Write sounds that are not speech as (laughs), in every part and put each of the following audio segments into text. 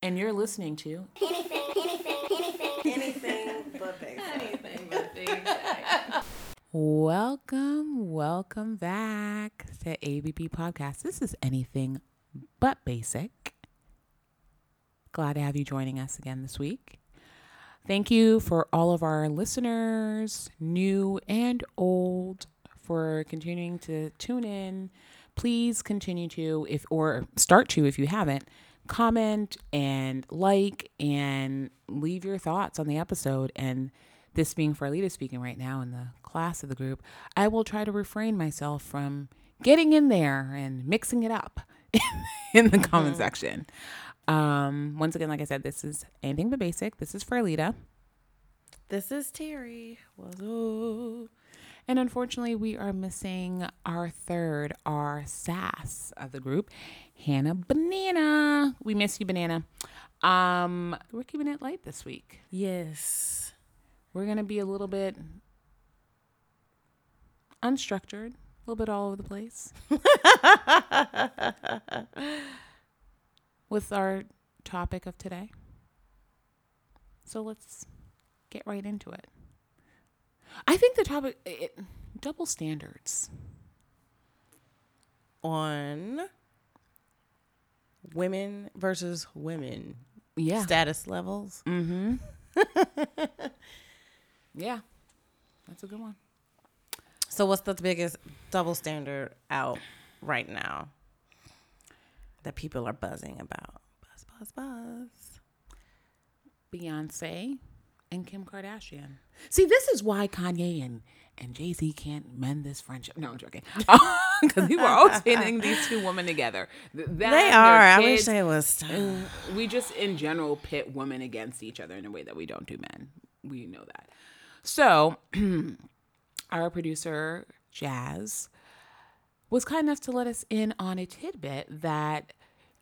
And you're listening to Anything, anything, anything, anything but basic. Anything but. Welcome, welcome back to ABB Podcast. This is Anything But Basic. Glad to have you joining us again this week. Thank you for all of our listeners, new and old, for continuing to tune in. Please continue to, if or start to, if you haven't, comment and like and leave your thoughts on the episode. And this being Farlita speaking right now in the class of the group, I will try to refrain myself from getting in there and mixing it up (laughs) in the comment section. Um, once again, like I said, this is anything but basic. This is Farlita. This is Terry. What's up? And unfortunately, we are missing our third, our sass of the group, Hannah Banana. We miss you, Banana. Um, we're keeping it light this week. Yes. We're gonna be a little bit unstructured, a little bit all over the place (laughs) with our topic of today. So let's get right into it. I think the topic it, double standards. On women versus women Yeah. status levels. Mm-hmm. (laughs) yeah. That's a good one. So, what's the biggest double standard out right now that people are buzzing about? Buzz, buzz, buzz. Beyonce and Kim Kardashian. See, this is why Kanye and, and Jay Z can't mend this friendship. No, I'm joking. (laughs) Because people are always pinning these two women together. Th- them, They are. I wish kids, they was. we just in general pit women against each other in a way that we don't do men. We know that. So, (clears throat) our producer Jazz was kind enough to let us in on a tidbit that,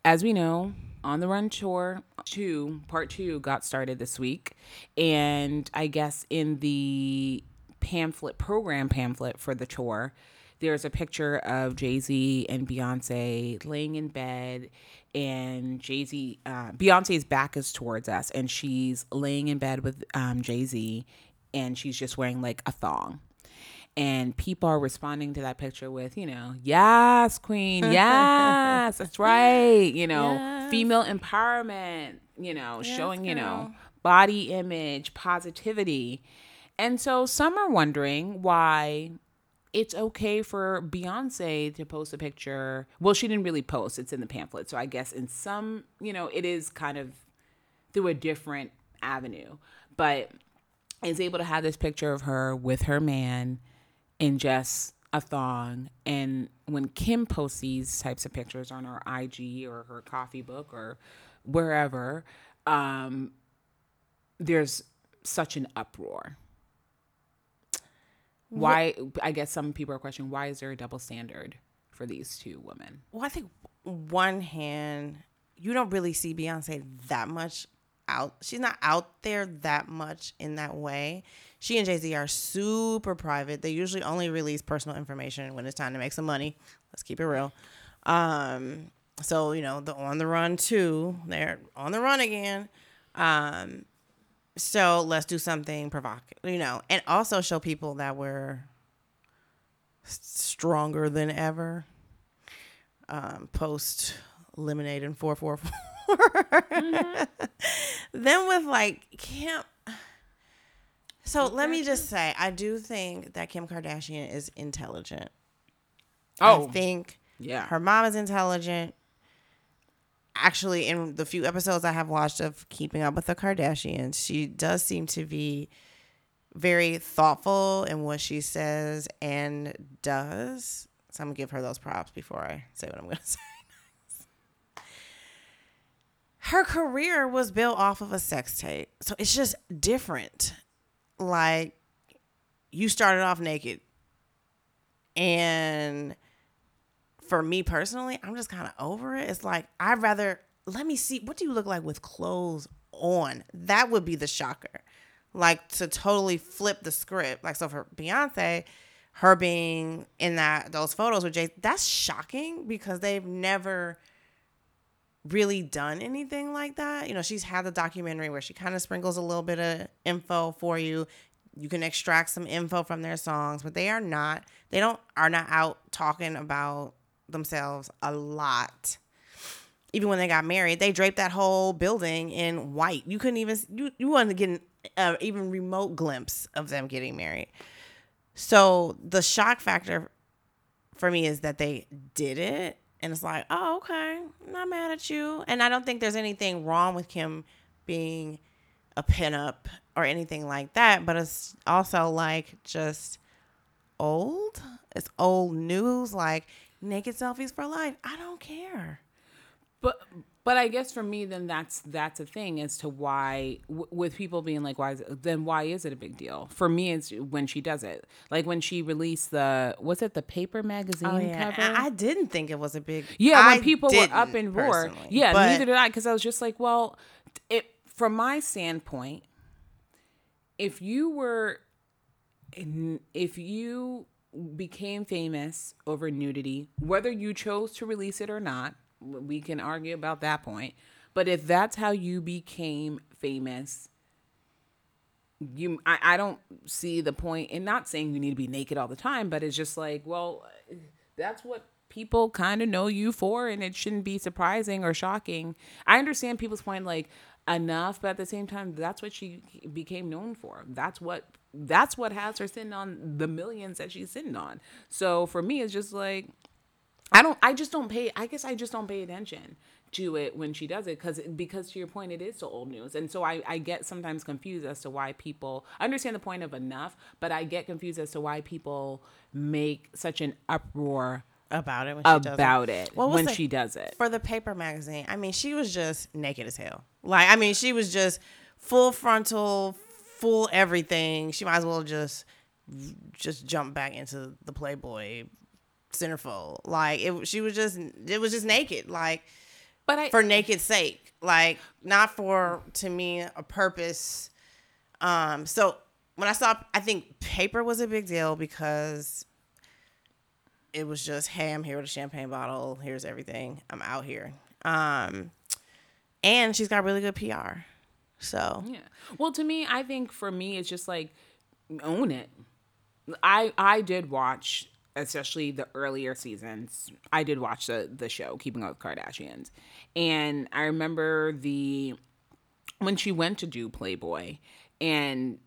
as we know, on the Run tour two part two got started this week, and I guess in the pamphlet program pamphlet for the tour there's a picture of jay-z and beyonce laying in bed and jay-z uh, beyonce's back is towards us and she's laying in bed with um, jay-z and she's just wearing like a thong. And people are responding to that picture with you know yes queen (laughs) yes that's right you know Yes. female empowerment you know showing you know body image positivity and so some are wondering why it's okay for Beyonce to post a picture. Well, she didn't really post, it's in the pamphlet. So I guess in some, you know, it is kind of through a different avenue, but is able to have this picture of her with her man in just a thong. And when Kim posts these types of pictures on her IG or her coffee book or wherever, um, there's such an uproar. Why? I guess some people are questioning why is there a double standard for these two women? Well, I think one hand, you don't really see Beyonce that much out. She's not out there that much in that way. She and Jay Z are super private. They usually only release personal information when it's time to make some money. Let's keep it real. Um, so you know the on the run too. They're on the run again. Um, so let's do something provocative, you know, and also show people that we're stronger than ever um, post lemonade and 444 Mm-hmm. (laughs) then with like kim so let me just say i do think that kim kardashian is intelligent. Oh, i think yeah. her mom is intelligent. Actually in the few episodes i have watched of keeping up with the kardashians she does seem to be very thoughtful in what she says and does. So i'm gonna give her those props before i say what i'm gonna (laughs) say her career was built off of a sex tape so it's just different like you started off naked and for me personally, I'm just kind of over it. It's like I'd rather let me see what do you look like with clothes on. That would be the shocker. Like to totally flip the script. Like so for Beyonce, her being in that those photos with Jay, that's shocking because they've never really done anything like that. You know, she's had the documentary where she kind of sprinkles a little bit of info for you. You can extract some info from their songs, but they are not they don't are not out talking about themselves a lot. Even when they got married, they draped that whole building in white. You couldn't even you you wanted to get an uh, even remote glimpse of them getting married. So the shock factor for me is that they did it and it's like, oh, okay, not mad at you. And I don't think there's anything wrong with him being a pinup or anything like that, but it's also like just old. It's old news, like naked selfies for life. I don't care. But but I guess for me, then that's that's a thing as to why w- with people being like, why is it, then why is it a big deal? For me, it's when she does it, like when she released the was it the paper oh, magazine Oh yeah, cover? I, I didn't think it was a big. Yeah, when I people were up in roar. Yeah, but neither did I, because I was just like, well, it from my standpoint, if you were, if you became famous over nudity, whether you chose to release it or not, we can argue about that point. But if that's how you became famous, you I, I don't see the point in not saying you need to be naked all the time, but it's just like, well, that's what people kind of know you for and it shouldn't be surprising or shocking. I understand people's point like enough, but at the same time that's what she became known for. That's what that's what has her sitting on the millions that she's sitting on. So for me it's just like I don't I just don't pay I guess I just don't pay attention to it when she does it because because to your point it is so old news and so I, I get sometimes confused as to why people I understand the point of enough but I get confused as to why people make such an uproar about it when she does it. about it when the- she does it for the paper magazine. I mean, she was just naked as hell. Like, I mean, she was just full frontal, full everything. She might as well just just jump back into the Playboy centerfold. Like, it. She was just it was just naked. Like but I for naked sake. Like not for to me a purpose. Um. So when I saw, I think paper was a big deal because it was just, hey, I'm here with a champagne bottle. Here's everything. I'm out here. Um, and she's got really good PR. So Yeah. Well, to me, I think for me, it's just like own it. I I did watch, especially the earlier seasons. I did watch the the show Keeping Up with Kardashians, and I remember the when she went to do Playboy and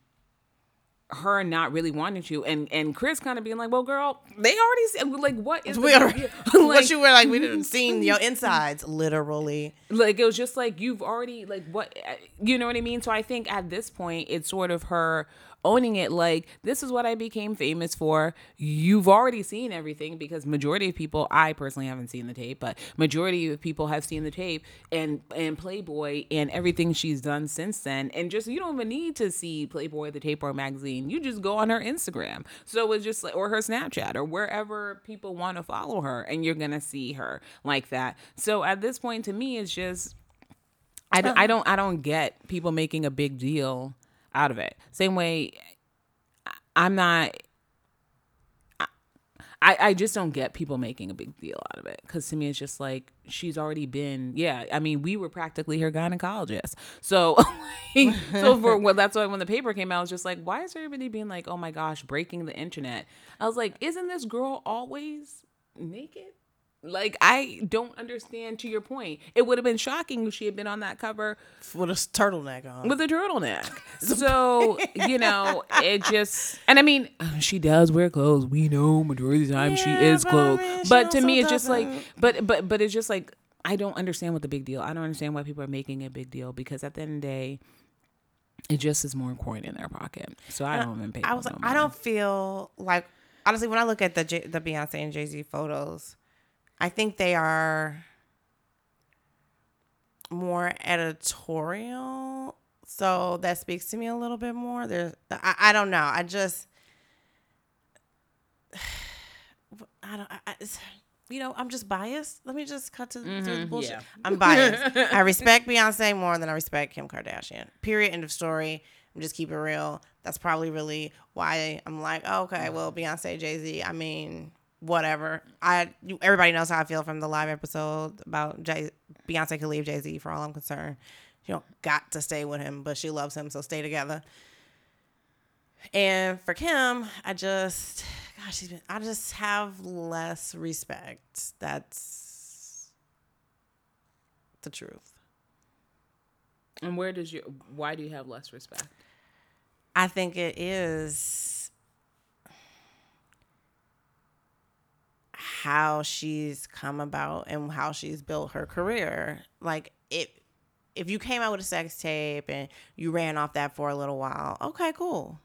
her not really wanting to and and Kris kind of being like, "Well, girl, they already said like what is (laughs) we are, deal?" (laughs) (laughs) what you were like, we didn't seen your insides, literally. like it was just like you've already like what uh, you know what i mean so i think at this point it's sort of her owning it like this is what i became famous for. You've already seen everything because majority of people i personally haven't seen the tape but majority of people have seen the tape and and playboy and everything she's done since then. And just you don't even need to see playboy the tape or magazine. You just go on her instagram. So it's just like or her snapchat or wherever people want to follow her and you're gonna see her like that. So at this point to me it's just I don't, I um, don't I don't get people making a big deal out of it. Same way I'm not I, I just don't get people making a big deal out of it. Because to me it's just like she's already been yeah I mean we were practically her gynecologist. So (laughs) so for well that's why when the paper came out I was just like why is everybody being like oh my gosh breaking the internet? I was like isn't this girl always naked like I don't understand to your point it would have been shocking if she had been on that cover With a turtleneck on. with a turtleneck. (laughs) So, (laughs) you know, it just and I mean, um, she does wear clothes. We know majority of the time she Yeah, is but I mean, But to me it's just like but but but it's just like I don't understand what the big deal. I don't understand why people are making a big deal because at the end of the day it just is more coin in their pocket. So I don't even pay. I was no like, I don't feel like honestly when I look at the J- the Beyonce and Jay Z photos, I think they are more editorial. So that speaks to me a little bit more. There's I, I don't know. I just (sighs) I don't. I, you know, I'm just biased. Let me just cut to, to the mm-hmm. bullshit. yeah. I'm biased. (laughs) I respect Beyonce more than I respect Kim Kardashian. Period. End of story. I'm just keep it real. That's probably really why I'm like, oh, okay, mm. well, Beyonce, Jay Z. I mean, whatever. I you, everybody knows how I feel from the live episode about Jay, Beyonce could leave Jay Z for all I'm concerned. She don't got to stay with him, but she loves him, so stay together. And for Kim, I just, gosh, she's been, I just have less respect. That's the truth. And where does you? Why do you have less respect? I think it is how she's come about and how she's built her career. Like if if you came out with a sex tape and you ran off that for a little while, okay, cool.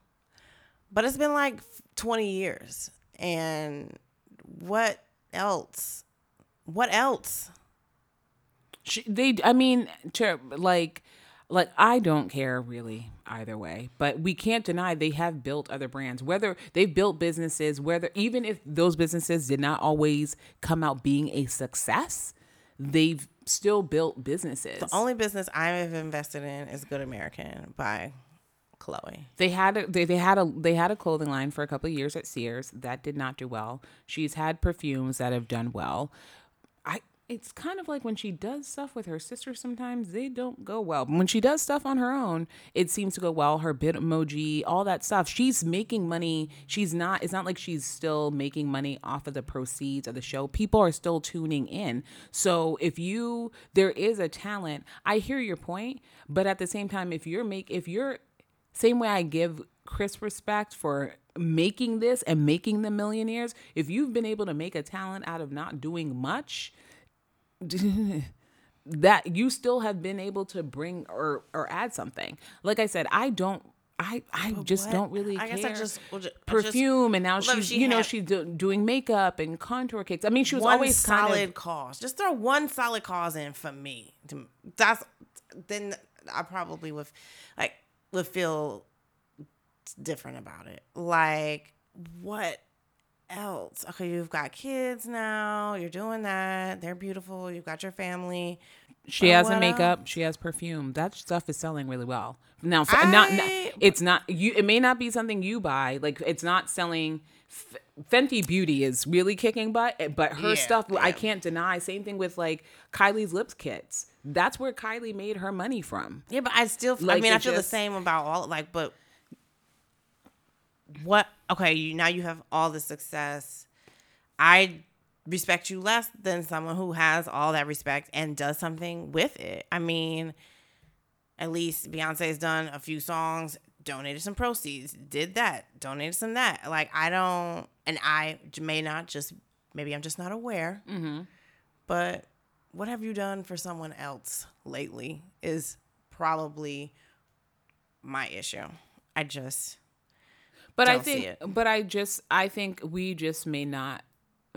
But it's been like 20 years. And what else? What else? She, they, I mean, like, like I don't care really either way, but we can't deny they have built other brands. Whether they've built businesses, whether even if those businesses did not always come out being a success, they've still built businesses. The only business I've invested in is Good American by Khloé. They had a, they, they had a they had a clothing line for a couple of years at Sears that did not do well. She's had perfumes that have done well. I it's kind of like when she does stuff with her sister sometimes they don't go well. When she does stuff on her own, it seems to go well. Her bit emoji all that stuff. She's making money. She's not it's not like she's still making money off of the proceeds of the show. People are still tuning in. So if you there is a talent, I hear your point, but at the same time if you're make if you're same way I give Kris respect for making this and making them millionaires, if you've been able to make a talent out of not doing much, (laughs) that you still have been able to bring or or add something. Like I said, I don't I I just what? don't really I care. guess I just- well, just- perfume and now she's she you know she's do, doing makeup and contour kicks. I mean, she was always solid kind of cause. Just throw one solid cause in for me. That's then I probably would like would feel different about it. Like what else? Okay, you've got kids now. You're doing that. They're beautiful. You've got your family. She has a makeup. else? She has perfume. That stuff is selling really well. Now, not, not it's not you. It may not be something you buy. Like it's not selling. F- Fenty Beauty is really kicking butt, eh, but her Yeah, stuff I can't deny. Same thing with like Kylie's lips kits. That's where Kylie made her money from. Yeah, but I still. I mean, I feel just- the same about all. Like, but what? Okay, you now you have all the success. I respect you less than someone who has all that respect and does something with it. I mean, at least Beyonce's done a few songs, donated some proceeds, did that, donated some that. Like I don't, and I may not just maybe I'm just not aware. Mm-hmm. But what have you done for someone else lately is probably my issue. I just But I Don't see think, but I just, I think we just may not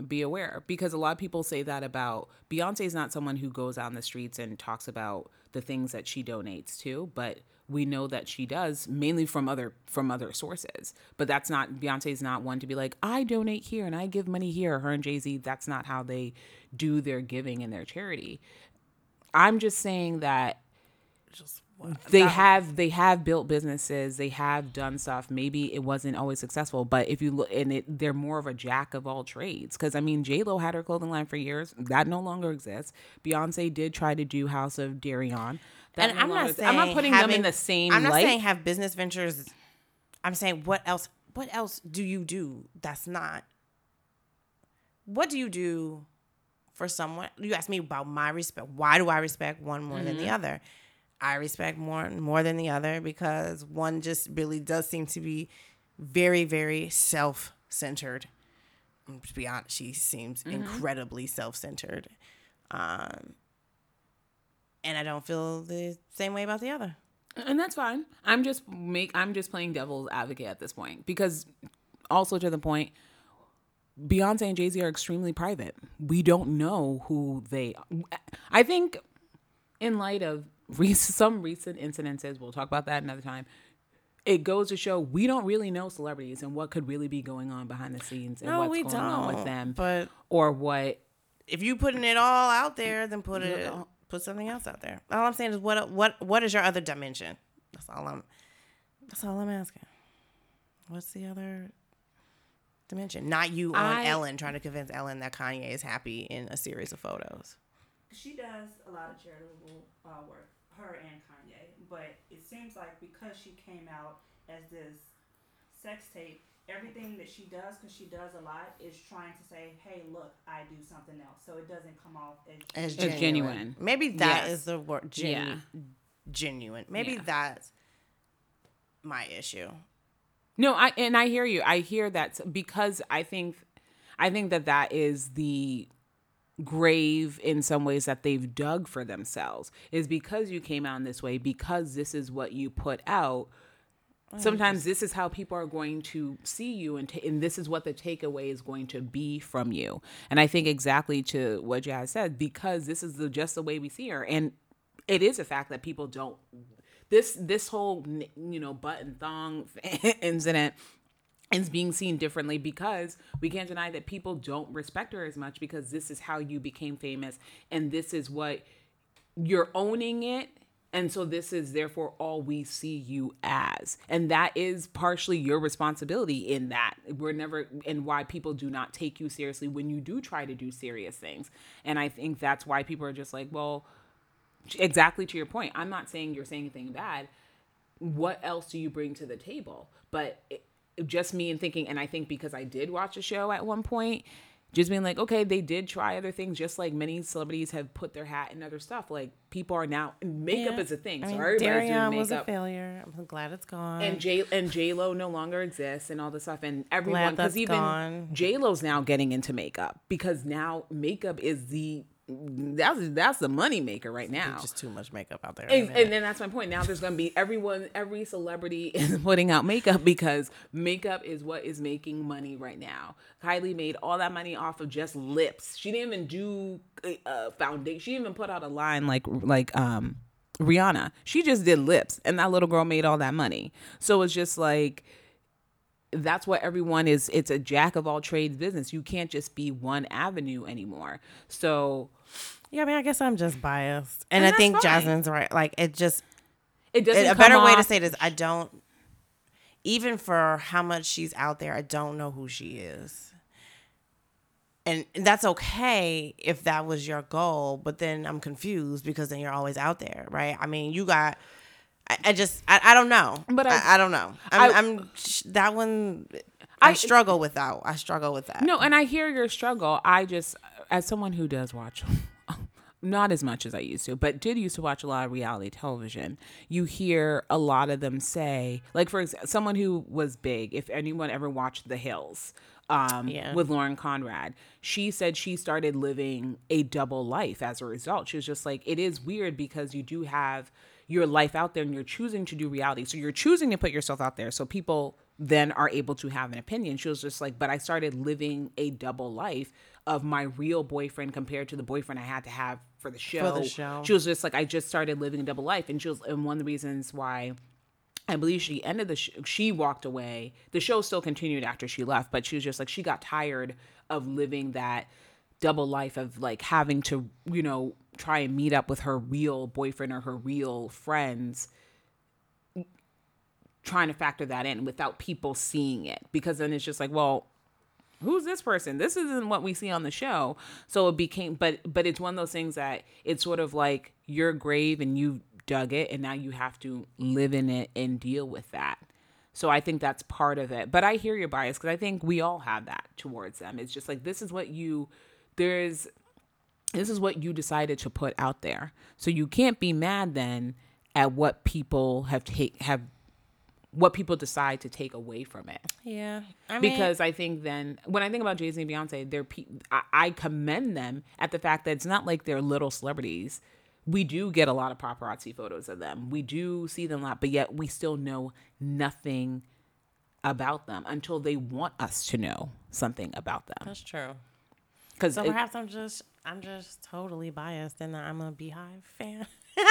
be aware because a lot of people say that about Beyonce is not someone who goes out in the streets and talks about the things that she donates to, but we know that she does mainly from other from other sources. But that's not Beyonce's not one to be like I donate here and I give money here. Her and Jay Z, that's not how they do their giving and their charity. I'm just saying that just what they have they have built businesses they have done stuff maybe it wasn't always successful but if you look and it they're more of a jack of all trades because i mean j-lo had her clothing line for years that no longer exists beyonce did try to do house of Deréon that and no I'm not saying i'm not putting them in the same I'm not light saying have business ventures. I'm saying what else? What else do you do that's not? What do you do for someone? You ask me about my respect. Why do I respect one more than Mm-hmm. the other? I respect more more than the other because one just really does seem to be very very self centered. To be honest, she seems Mm-hmm. incredibly self centered. Um, and I don't feel the same way about the other. and that's fine i'm just make i'm just playing devil's advocate at this point because also to the point Beyonce and Jay Z are extremely private. We don't know who they. I think, in light of rec- some recent incidences, we'll talk about that another time. It goes to show we don't really know celebrities and what could really be going on behind the scenes and No, what's we going on with them, but- or what. if you putting it all out there, then put it Yeah. put something else out there. All I'm saying is what what what is your other dimension? That's all I'm that's all I'm asking. What's the other dimension. Not you on I- Ellen trying to convince Ellen that Kanye is happy in a series of photos. she does a lot of charitable uh, work, her and Kanye. But it seems like because she came out as this sex tape, everything that she does, because she does a lot, is trying to say, "Hey, look, I do something else," so it doesn't come off as As It's genuine. Maybe that is Yes. the word. Genu- Genuine. Maybe Yeah. that's my issue. No, I and I hear you. I hear that because I think I think that that is the grave in some ways that they've dug for themselves is because you came out in this way because this is what you put out mm. sometimes this is how people are going to see you and, ta- and this is what the takeaway is going to be from you. And i think exactly to what jazz said because this is the, just the way we see her. And it is a fact that people don't this this whole you know button thong (laughs) incident is being seen differently because we can't deny that people don't respect her as much because this is how you became famous and this is what you're owning it. And so this is therefore all we see you as. And that is partially your responsibility in that. We're never and why people do not take you seriously when you do try to do serious things. And i think that's why people are just like well exactly to your point i'm not saying you're saying anything bad. What else do you bring to the table? But it, just me and thinking and i think because i did watch a show at one point just being like okay they did try other things just like many celebrities have put their hat in other stuff like people are now makeup Yeah. is a thing I so mean, everybody's Deréon doing was a failure. I'm glad it's gone. and J and J Lo no longer exists and all this stuff and everyone because even. J Lo's now getting into makeup because now makeup is the that's that's the money maker right now. There's just too much makeup out there. And, and then that's my point. Now there's gonna be everyone, every celebrity (laughs) is putting out makeup because makeup is what is making money right now. Kylie made all that money off of just lips. She didn't even do a foundation. She didn't even put out a line like like um Rihanna. She just did lips, and that little girl made all that money. So it's just like that's what everyone is it's a jack of all trades business you can't just be one avenue anymore so yeah, I mean, I guess I'm just biased, and, And I think fine. Jasmine's right. Like it just it doesn't a come better way to say this. I don't even for how much she's out there. I don't know who she is. And that's okay if that was your goal, but then I'm confused because then you're always out there, right? I mean, you got, I, I just, I, I don't know, But I, I- I, don't know. I'm, I- I'm that one. I, I- struggle with that. I struggle with that. No, and I hear your struggle. I just, as someone who does watch, (laughs) not as much as I used to, but did used to watch a lot of reality television, you hear a lot of them say, like for example, someone who was big, if anyone ever watched The Hills, um, Yeah. with Lauren Conrad, she said she started living a double life as a result. She was just like, it is weird because you do have your life out there and you're choosing to do reality. So you're choosing to put yourself out there. So people then are able to have an opinion. She was just like, but I started living a double life of my real boyfriend compared to the boyfriend I had to have for the show. show. She was just like, I just started living a double life. And she was, and one of the reasons why I believe she ended the sh- she walked away. The show still continued after she left, but she was just like she got tired of living that double life of like having to, you know, try and meet up with her real boyfriend or her real friends trying to factor that in without people seeing it because then it's just like, well, who's this person? This isn't what we see on the show. So it became but but it's one of those things that it's sort of like your grave and you dug it and now you have to live in it and deal with that. So I think that's part of it. But I hear your bias because I think we all have that towards them. It's just like this is what you there's this is what you decided to put out there. So you can't be mad then at what people have take have what people decide to take away from it Yeah, I mean, because I think then when I think about Jay Z and Beyonce, they're pe- I, I commend them at the fact that it's not like they're little celebrities. We do get a lot of paparazzi photos of them. We do see them a lot, but yet we still know nothing about them until they want us to know something about them. that's true. Because So perhaps I'm just, I'm just totally biased, and I'm a BeyHive fan. no,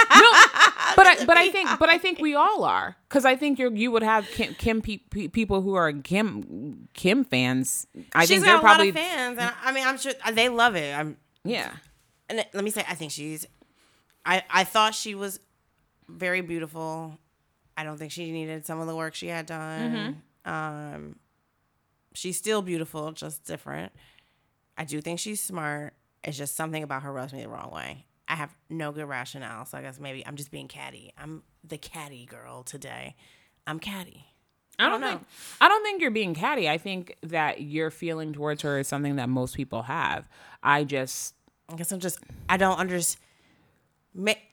but I, but I (laughs) think but I think we all are because I think you you would have Kim, Kim pe- pe- people who are Kim Kim fans. I She's think they're probably lot of fans, and I mean, I'm sure they love it. I'm, yeah. and let me say, I think she's, I, I thought she was very beautiful. I don't think she needed some of the work she had done. Um, She's still beautiful, just different. I do think she's smart. It's just something about her rubs me the wrong way. I have no good rationale, so I guess maybe I'm just being catty. I'm the catty girl today. I'm catty. I don't, think I don't think you're being catty. I think that your feeling towards her is something that most people have. I just I guess I'm just I don't understand.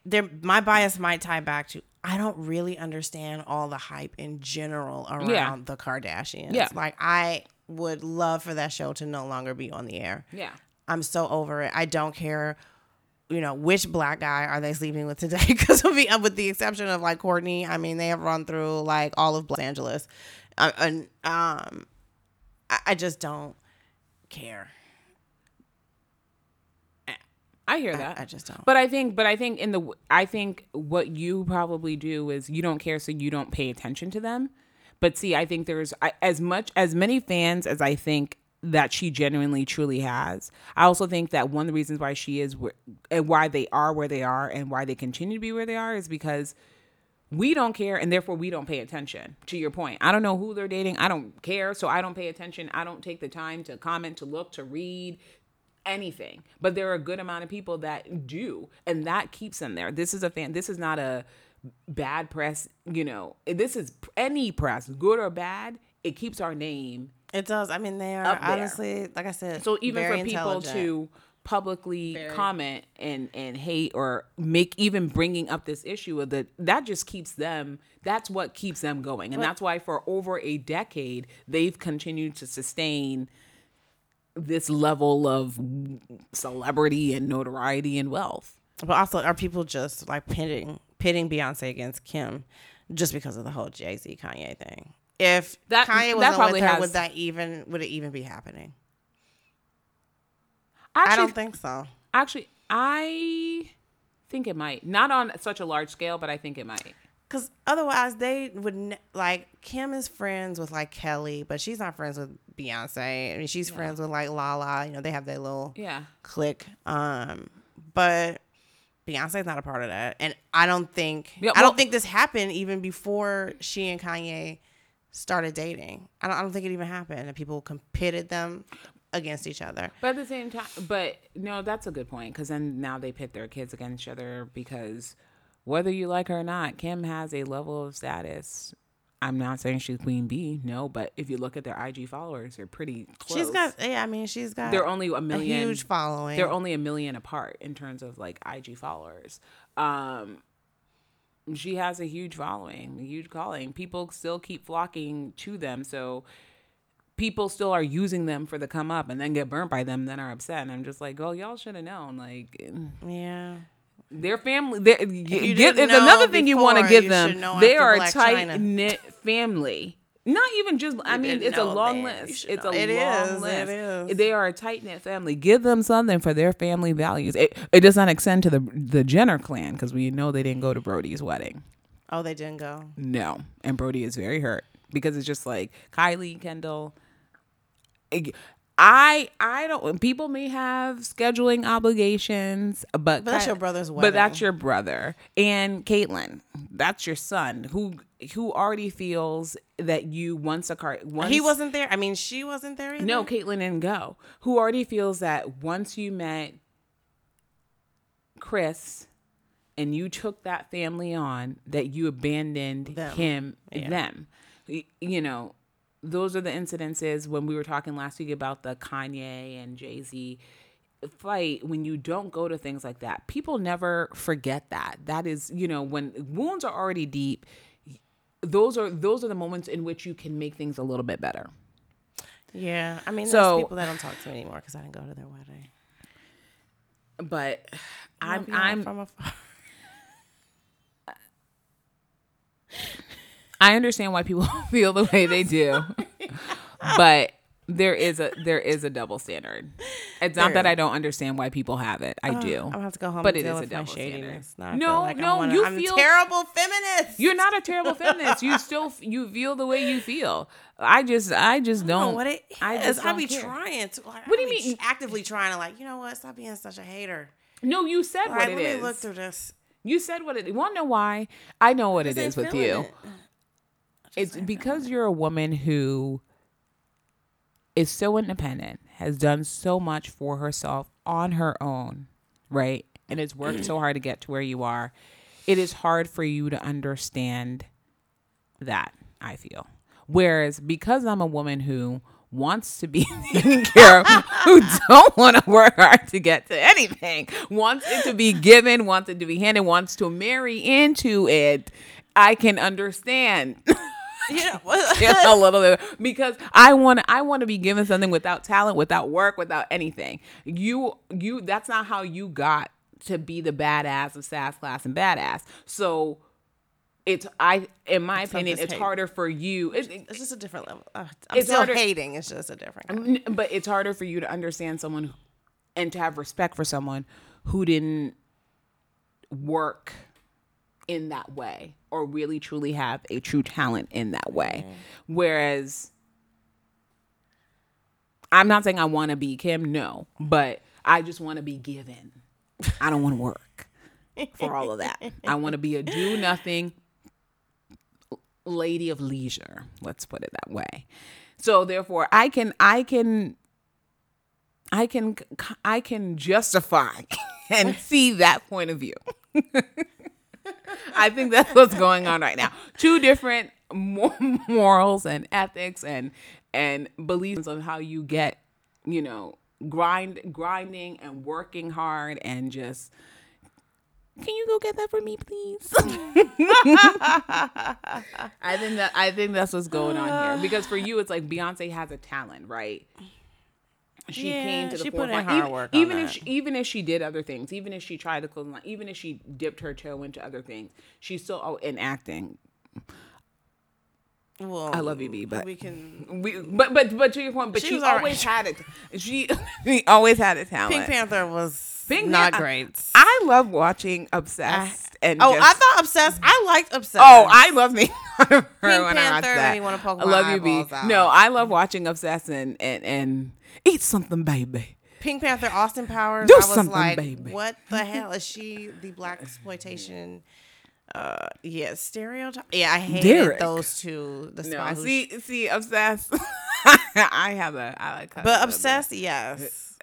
There, my bias might tie back to I don't really understand all the hype in general around Yeah. the Kardashians. Yeah. Like I would love for that show to no longer be on the air. yeah. I'm so over it. I don't care, you know, which black guy are they sleeping with today? (laughs) Because with the exception of like Kourtney, I mean, they have run through like all of Los Angeles, uh, and um, I, I just don't care. I hear that. I just don't. But I think, but I think in the, I think what you probably do is you don't care, so you don't pay attention to them. But see, I think there's I, as much as many fans as I think that she genuinely truly has. I also think that one of the reasons why she is where, and why they are where they are and why they continue to be where they are is because we don't care and therefore we don't pay attention to your point. I don't know who they're dating. I don't care. So i don't pay attention. I don't take the time to comment to look to read anything. But there are a good amount of people that do and that keeps them there. This is a fan this is not a bad press you know this is any press good or bad it keeps our name It does. I mean, they are there. honestly, like I said, so even very for people to publicly comment and and hate or make even bringing up this issue of the that just keeps them that's what keeps them going and that's why for over a decade they've continued to sustain this level of celebrity and notoriety and wealth But also, are people just like pitting pitting Beyonce against Kim just because of the whole Jay Z Kanye thing? If That- Kanye wasn't probably with her, has- would that even would it even be happening? actually, I don't think so. actually i think it might not on such a large scale but i think it might Because otherwise, they would ne- like Kim is friends with like Kelly, but she's not friends with Beyonce. I mean, she's friends with like Lala. You know, they have their little yeah click. Um, but Beyonce's not a part of that, and I don't think Yeah, I don't think this happened even before she and Kanye started dating. I don't, I don't think it even happened, and people competed them against each other. But at the same time, but no, that's a good point because then now they pit their kids against each other because whether you like her or not, Kim has a level of status. I'm not saying she's queen bee, no, but if you look at their IG followers, they're pretty close. She's got, yeah, I mean, she's got they're only a a million. huge following. They're only a million apart in terms of like IG followers. Um, she has a huge following, a huge calling. People still keep flocking to them, so people still are using them for the come up, and then get burnt by them, then are upset. And I'm just like, oh, y'all should have known. Like yeah. Their family. Their, get, it's another thing you want to give them. They are a tight knit family. Not even just, I mean, it's a long. You list. It's know. a It long is, list. is. They are a tight knit family. Give them something for their family values. It, it does not extend to the the Jenner clan because we know they didn't go to Brody's wedding. Oh, they didn't go. No, and Brody is very hurt because it's just like Kylie Kendall. I I don't. People may have scheduling obligations, but But that's your brother's But that's your brother and Caitlyn. That's your son who who already feels that you once a car. Once, He wasn't there. I mean, she wasn't there either. no, Caitlyn didn't go. Who already feels that once you met Kris and you took that family on, that you abandoned Them. him, Yeah. them. You know, those are the incidences when we were talking last week about the Kanye and Jay Z fight. When you don't go to things like that, people never forget that. That is, you know, when wounds are already deep. Those are those are the moments in which you can make things a little bit better. Yeah, I mean, So- there's people that don't talk to me anymore because I didn't go to their wedding. But I'm I'm from afar. (laughs) I understand why people (laughs) feel the way they do, but there is a there is a double standard. It's not that There. I don't understand why people have it. I do. I'm gonna have to go home But and it is a double standard. I No, like no, of- you I'm feel- a terrible feminist. You're not a terrible feminist. You (laughs) still you feel the way you feel. I just I just don't don't. know what it I is. just I be care. trying to. Like, What do you mean? Actively trying to like, you know what? Stop being such a hater. No, you said Like, what it let is. me look through this. You said what it. You want to know why? I know what it is with you. it. It's because you're a woman who is so independent, has done so much for herself on her own, right? And has worked so hard to get to where you are. It is hard for you to understand that, I feel. Whereas because I'm a woman who wants to be (laughs) taken care of, who don't want to work hard to get to anything, wants it to be given, wants it to be handed, wants to marry into it, I can understand. (laughs) Yeah, (laughs) (laughs) a little bit because I want to I want to be given something without talent, without work, without anything. You you that's not how you got to be the badass of sass class and badass. So it's I in my opinion it's hate. harder for you. It, it's just a different level. Uh, I'm It's still harder- hating. It's just a different. kind. But it's harder for you to understand someone and to have respect for someone who didn't work in that way or really truly have a true talent in that way. Mm. Whereas i'm not saying i want to be kim no but i just want to be given. I don't want to work for all of that. I want to be a do nothing lady of leisure let's put it that way. So therefore i can i can i can i can justify (laughs) and see that point of view (laughs) i think that's what's going on right now two different (laughs) morals and ethics and and beliefs on how you get you know grind grinding and working hard and just can you go get that for me, please? (laughs) I think that I think that's what's going on here (sighs) because for you, it's like Beyonce has a talent, right? She Yeah, came to the she put in forefront. hard even, work on even if she, even if she did other things, even if she tried to close the line, even if she dipped her toe into other things, she's still oh, in acting. Well, I love you, B, but we can. we, but but but to your point, but She she, always right. had it. (laughs) She, (laughs) she always had a talent. Pink Panther was Pink not Pan- great. I love watching Obsessed and oh, just, I thought obsessed. I liked obsessed. Oh, I love (laughs) me. Pink when I Panther, that. you wanna poke I love you, B. No, I love watching Obsessed and and and eat something, baby. Pink Panther, Austin Powers. Do I was something, like, baby. what the hell is she? The black exploitation. Uh, yeah, stereotype. Yeah, I hated Derek. those two. The No, spy who see, see, Obsessed. (laughs) I have a, I like, her But little bit. obsessed, yes.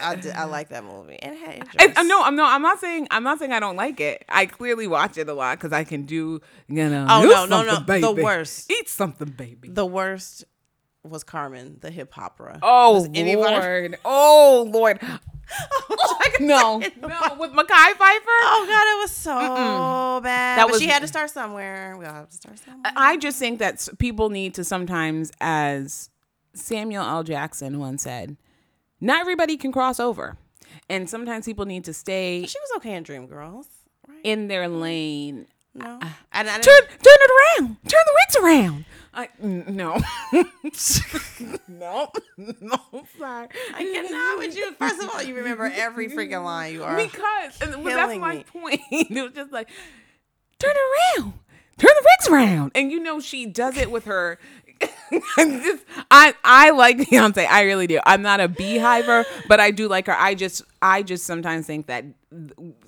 I, did, I like that movie. And hey, And, uh, no, I'm no, I'm not saying I'm not saying I don't like it. I clearly watch it a lot because I can do, you know. Oh, no, no, no. something, The worst. Eat something, baby. the worst was Carmen, the hip hopera. Oh anybody- Lord! Oh Lord! (laughs) Oh, no, (laughs) no, with Mekhi Phifer. Oh God, it was so bad. That but was- she had to start somewhere. We all have to start somewhere. I just think that people need to sometimes, as Samuel L. Jackson once said, not everybody can cross over. And sometimes people need to stay she was okay in Dreamgirls, right? in their mm-hmm. lane. No, and I Turn, didn't, turn it around. Turn the rings around. I n- no, (laughs) no, no. Sorry. I cannot with you. First of all, you remember every freaking line you are. because and that's my me. point. (laughs) It was just like turn it around, turn the rings around, and you know she does it with her. Just, (laughs) I I like Beyonce. I really do. I'm not a beehiver, but I do like her. I just I just sometimes think that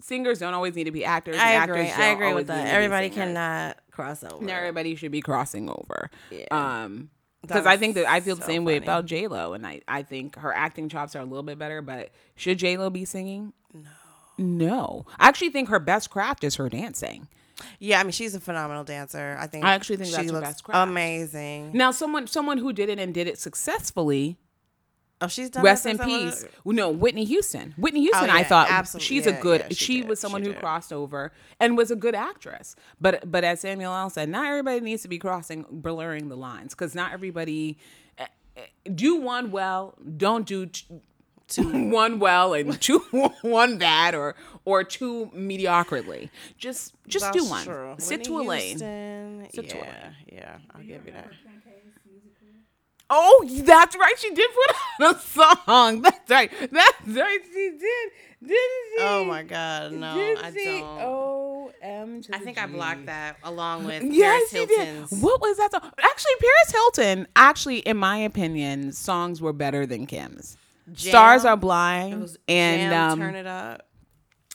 singers don't always need to be actors. I agree. actors I agree with that. Everybody cannot cross over. Not everybody should be crossing over. Yeah. Um, because I think that I feel the so same way funny. about J Lo, and I I think her acting chops are a little bit better. But should J Lo be singing? No. No, I actually think her best craft is her dancing. Yeah, I mean she's a phenomenal dancer. I think. I actually think she looks. Amazing. Now, someone someone who did it and did it successfully. Oh, she's done. Rest in peace. other- No, Whitney Houston. Whitney Houston, I yeah, thought absolutely. she's Yeah, a good. yeah, she she was someone She who crossed over and was a good actress. But but as Samuel L. said, not everybody needs to be crossing blurring the lines because not everybody eh, eh, do one well, don't do t- two (laughs) one well and two (laughs) one bad or or two mediocrely. Just just do one. true. Sit Whitney to a lane. Houston, Sit to a yeah, yeah, I'll give you that. Oh, that's right. She did put out a song. (laughs) That's right. That's right. She did. Didn't she? Oh my God, no, Did I she? don't. O M to I think I G. blocked that along with Yes, Paris Hilton's. did. What was that song? Actually, Paris Hilton. Actually, in my opinion, songs were better than Kim's. Jam. Stars Are It Blind was and Jam, um, Turn It Up.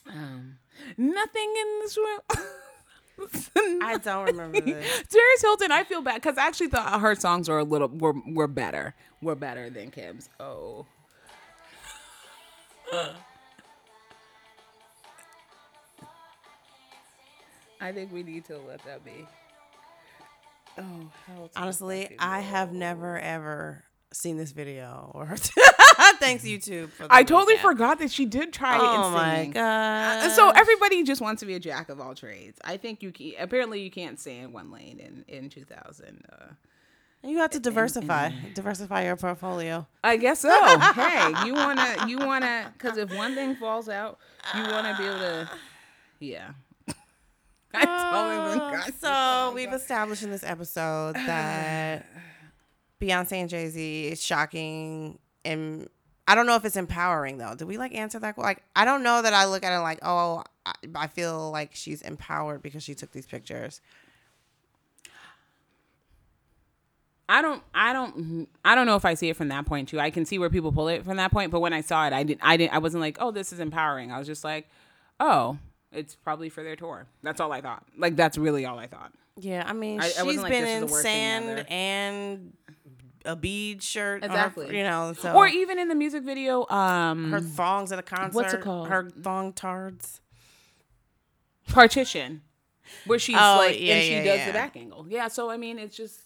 um, nothing in this world. (laughs) I don't remember this. Paris Hilton, I feel bad because I actually thought her songs were a little were were better. Were better than Kim's. Oh. (laughs) I think we need to let that be. Oh, how Honestly, I have never ever seen this video or (laughs) thanks YouTube. For the I totally recap. forgot that she did try. Oh and my sing. god! Uh, So everybody just wants to be a jack of all trades. I think you can, apparently you can't stay in one lane in in 2000. Uh, you have to diversify, diversify your portfolio. I guess so. hey, you wanna you wanna because if one thing falls out, you wanna be able to. Yeah. (laughs) I totally forgot. So we've established in this episode that (sighs) (sighs) (sighs) Beyonce and Jay Z is shocking, and I don't know if it's empowering though. Did we like answer that? Like, I don't know that I look at it like, oh, I, feel like she's empowered because she took these pictures. I don't I don't I don't know if I see it from that point too. I can see where people pull it from that point, but when I saw it, I didn't I didn't I wasn't like, "Oh, this is empowering." I was just like, "Oh, it's probably for their tour." That's all I thought. Like that's really all I thought. Yeah, I mean, I- I she's wasn't like, been in the worst thing sand and a bead shirt, on her- Exactly. you know, so Or even in the music video um her thongs at a concert. What's it called? Her thong tards. partition where she's Oh, like yeah, and she yeah, does yeah. the back angle. Yeah, so I mean, it's just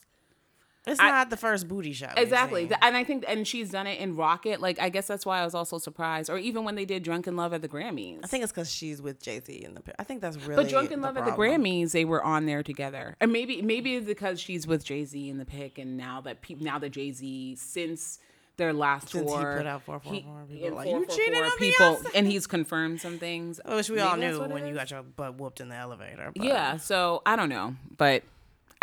It's I- not the first booty shot. Exactly. And I think, and she's done it in Rocket. Like, I guess that's why I was also surprised. Or even when they did Drunk in Love at the Grammys. I think it's because she's with Jay Z in the. I think that's really. but Drunk in Love at the. Grammys, they were on there together. And maybe, maybe it's because she's with Jay Z in the pick, and now that pe- now that Jay Z since their last Since he tour, put out 444, people in were like, "You 444, cheated on people, Beyonce?" and he's confirmed some things. Which we all Maybe that's knew when you got your butt whooped in the elevator. But Yeah, so I don't know, but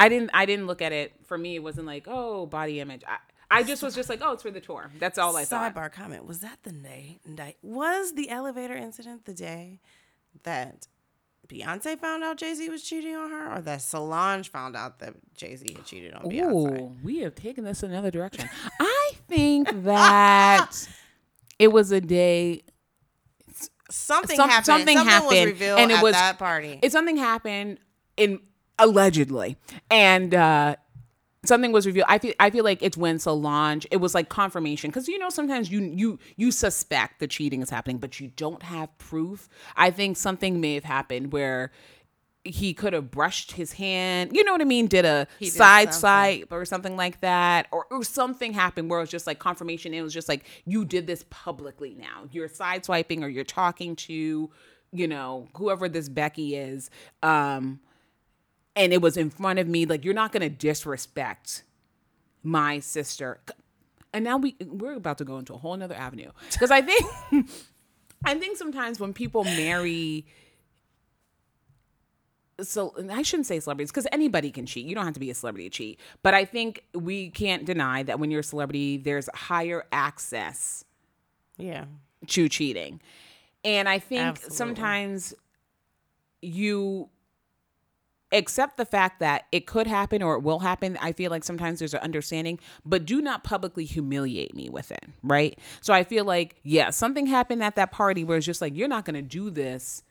I didn't. I didn't look at it. For me, it wasn't like, oh, body image. I, I just was just like, oh, it's for the tour. That's all I thought. Sidebar comment: Was that the day? day- Was the elevator incident the day that Beyonce found out Jay Z was cheating on her, or that Solange found out that Jay Z had cheated on Beyonce? Ooh, we have taken this in another direction. (laughs) I think that (laughs) it was a day. Something Some- happened. something was happened, revealed and it at was- that party. It something happened in allegedly, and uh something was revealed. I feel I feel like it's when Solange. It was like confirmation because you know sometimes you you you suspect the cheating is happening, but you don't have proof. I think something may have happened where he could have brushed his hand. You know what I mean? Did a did side something. swipe or something like that, or, or something happened where it was just like confirmation. It was just like you did this publicly. Now you're side swiping or you're talking to, you know, whoever this Becky is. Um, and it was in front of me. Like you're not gonna disrespect my sister. And now we we're about to go into a whole nother avenue because I think (laughs) I think sometimes when people marry so I shouldn't say celebrities because anybody can cheat. You don't have to be a celebrity to cheat. But I think we can't deny that when you're a celebrity, there's higher access yeah. to cheating. And I think Absolutely. sometimes you accept the fact that it could happen or it will happen. I feel like sometimes there's an understanding, but do not publicly humiliate me with it, right? So I feel like, yeah, something happened at that party where it's just like, you're not going to do this.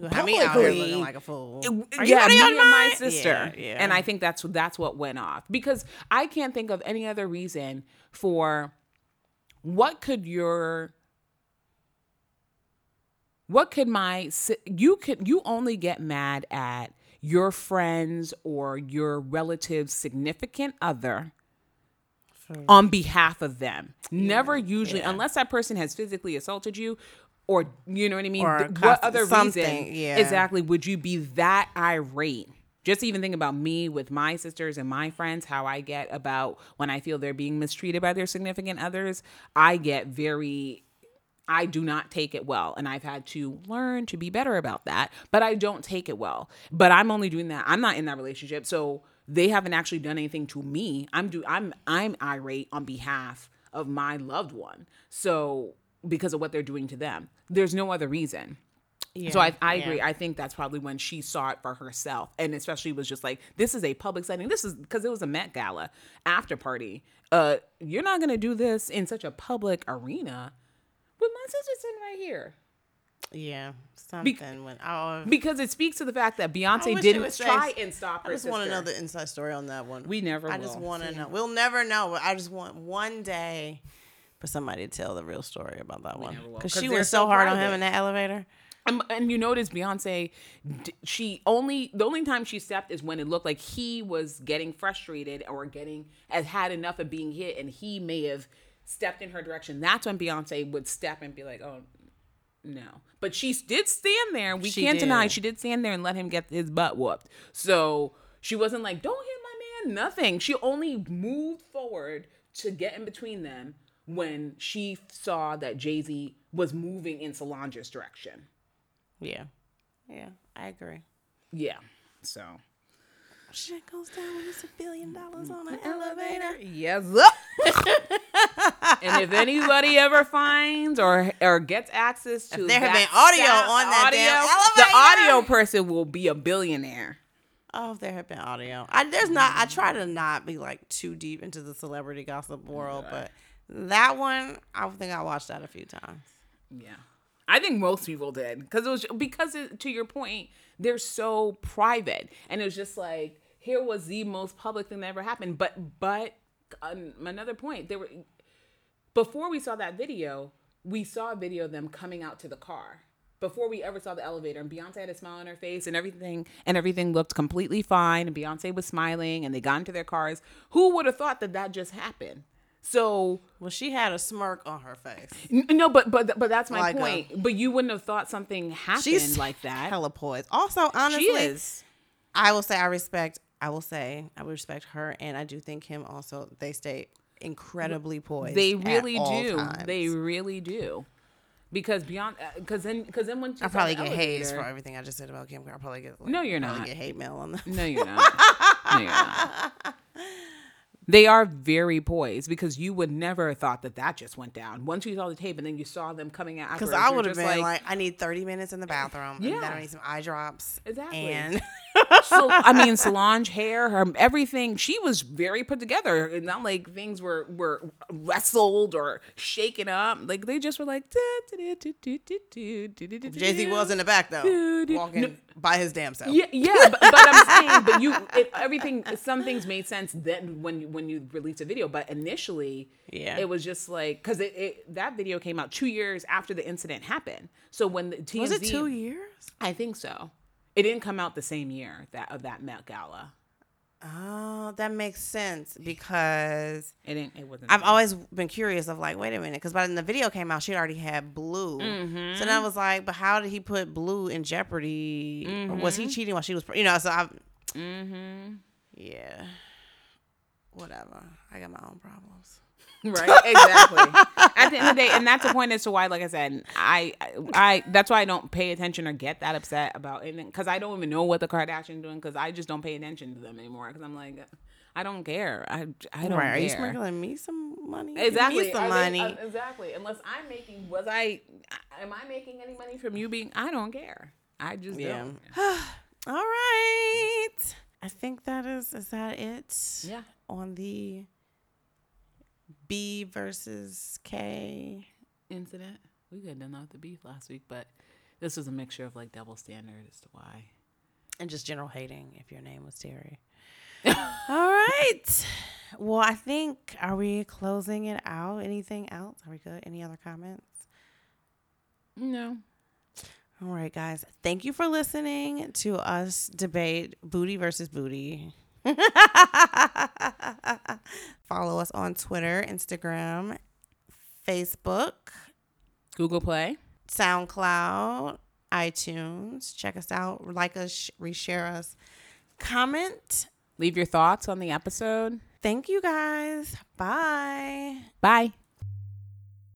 Gonna have me out here looking like a fool. Are you yeah, me and my sister. Yeah, yeah. And I think that's that's what went off because I can't think of any other reason for what could your what could my you could you only get mad at your friends or your relative's significant other on behalf of them. Never usually, yeah. unless that person has physically assaulted you, or you know what I mean. Or what other something, reason? yeah. exactly. Would you be that irate? Just even think about me with my sisters and my friends, how I get about when I feel they're being mistreated by their significant others. I get very I do not take it well. And I've had to learn to be better about that, but I don't take it well. But I'm only doing that. I'm not in that relationship. So they haven't actually done anything to me. I'm do I'm I'm irate on behalf of my loved one. So because of what they're doing to them. There's no other reason. So I, I agree. I think that's probably when she saw it for herself, and especially was just like, "This is a public setting. This is because it was a Met Gala after party. Uh, you're not gonna do this in such a public arena." But my sister's sitting right here. Yeah, something went. Oh, because it speaks to the fact that Beyonce didn't would say- try and stop her I just want to know the inside story on that one. We never I just want to know. We'll never know. I just want one day for somebody to tell the real story about that one never will, because 'cause she went so so hard on him in that elevator. Um, and you notice Beyonce, she only the only time she stepped is when it looked like he was getting frustrated or getting had had enough of being hit, and he may have stepped in her direction. That's when Beyonce would step and be like, "Oh, no." But she did stand there. We She can't deny she did stand there and let him get his butt whooped. So she wasn't like, "Don't hit my man." Nothing. She only moved forward to get in between them when she saw that Jay Z was moving in Solange's direction. Yeah, yeah, I agree. Yeah. So. Shit goes down when it's a billion dollars on an elevator. Yes. (laughs) and if anybody ever finds or or gets access to there had that been audio sound- on that damn elevator, the audio person will be a billionaire. Oh, if there had been audio. I there's not. I try to not be like too deep into the celebrity gossip world, but that one, I think I watched that a few times. Yeah. I think most people did because it was because it, to your point, they're so private, and it was just like here was the most public thing that ever happened. But but um, another point, there were before we saw that video, we saw a video of them coming out to the car. Before we ever saw the elevator, and Beyonce had a smile on her face, and everything, and everything looked completely fine, and Beyonce was smiling, and they got into their cars. Who would have thought that that just happened? So Well, she had a smirk on her face. N- No, but but but that's my Like a- point. but you wouldn't have thought something happened like that. Hella poised. Also, honestly. I will say I respect. I will say I would respect her, and I do think him also. They stay incredibly poised. They really all do. times. They really do. Because beyond, uh, because then, because then when I probably get hazed for everything I just said about Kim. I'll probably get. Like, No, you're not. Get hate mail on them. No, you're not. (laughs) no, you're not. They are very poised because you would never have thought that that just went down. Once you saw the tape and then you saw them coming out Because I would have been like, I need 30 minutes in the bathroom. Yeah. And then I need some eye drops. Exactly. And (laughs) so I mean, Solange hair, her everything. She was very put together. and not like things were were wrestled or shaken up. Like they just were like. Jay Z was in the back, though, walking No. by his damn self. Yeah, yeah, but, but I'm saying, but you, it, everything, some things made sense then when you- when you released a video, but initially, Yeah. it was just like because it, it that video came out two years after the incident happened. So when the TMZ, Was it two years? I think so. It didn't come out the same year that of that Met Gala. Oh, that makes sense because It didn't. It wasn't. I've always been curious of like, wait a minute, because by the the video came out, she already had Blue. So then I was like, but how did he put Blue in jeopardy? Or was he cheating while she was, you know? So I, Mm-hmm. yeah, whatever. I got my own problems. Right exactly (laughs) at the end of the day and that's the point as to why like i said i i that's why i don't pay attention or get that upset about anything because i don't even know what the kardashians doing because i just don't pay attention to them anymore because i'm like i don't care i i don't Right? Are you sprinkling me some money? Give exactly me some money. uh, exactly unless i'm making was i am i making any money from you being i don't care i just yeah. don't (sighs) All right. I think that is is that it? yeah On the B versus K. incident we could have done that with the beef last week but this was a mixture of like double standard as to why and just general hating if your name was Terry. (laughs) All right. Well, I think are we closing it out? Anything else? Are we good? Any other comments? no All right, guys. Thank you for listening to us debate booty versus booty. (laughs) Follow us on Twitter, Instagram, Facebook, google play SoundCloud, iTunes. Check us out. Like us, reshare us, comment. Leave your thoughts on the episode. Thank you guys. Bye. Bye.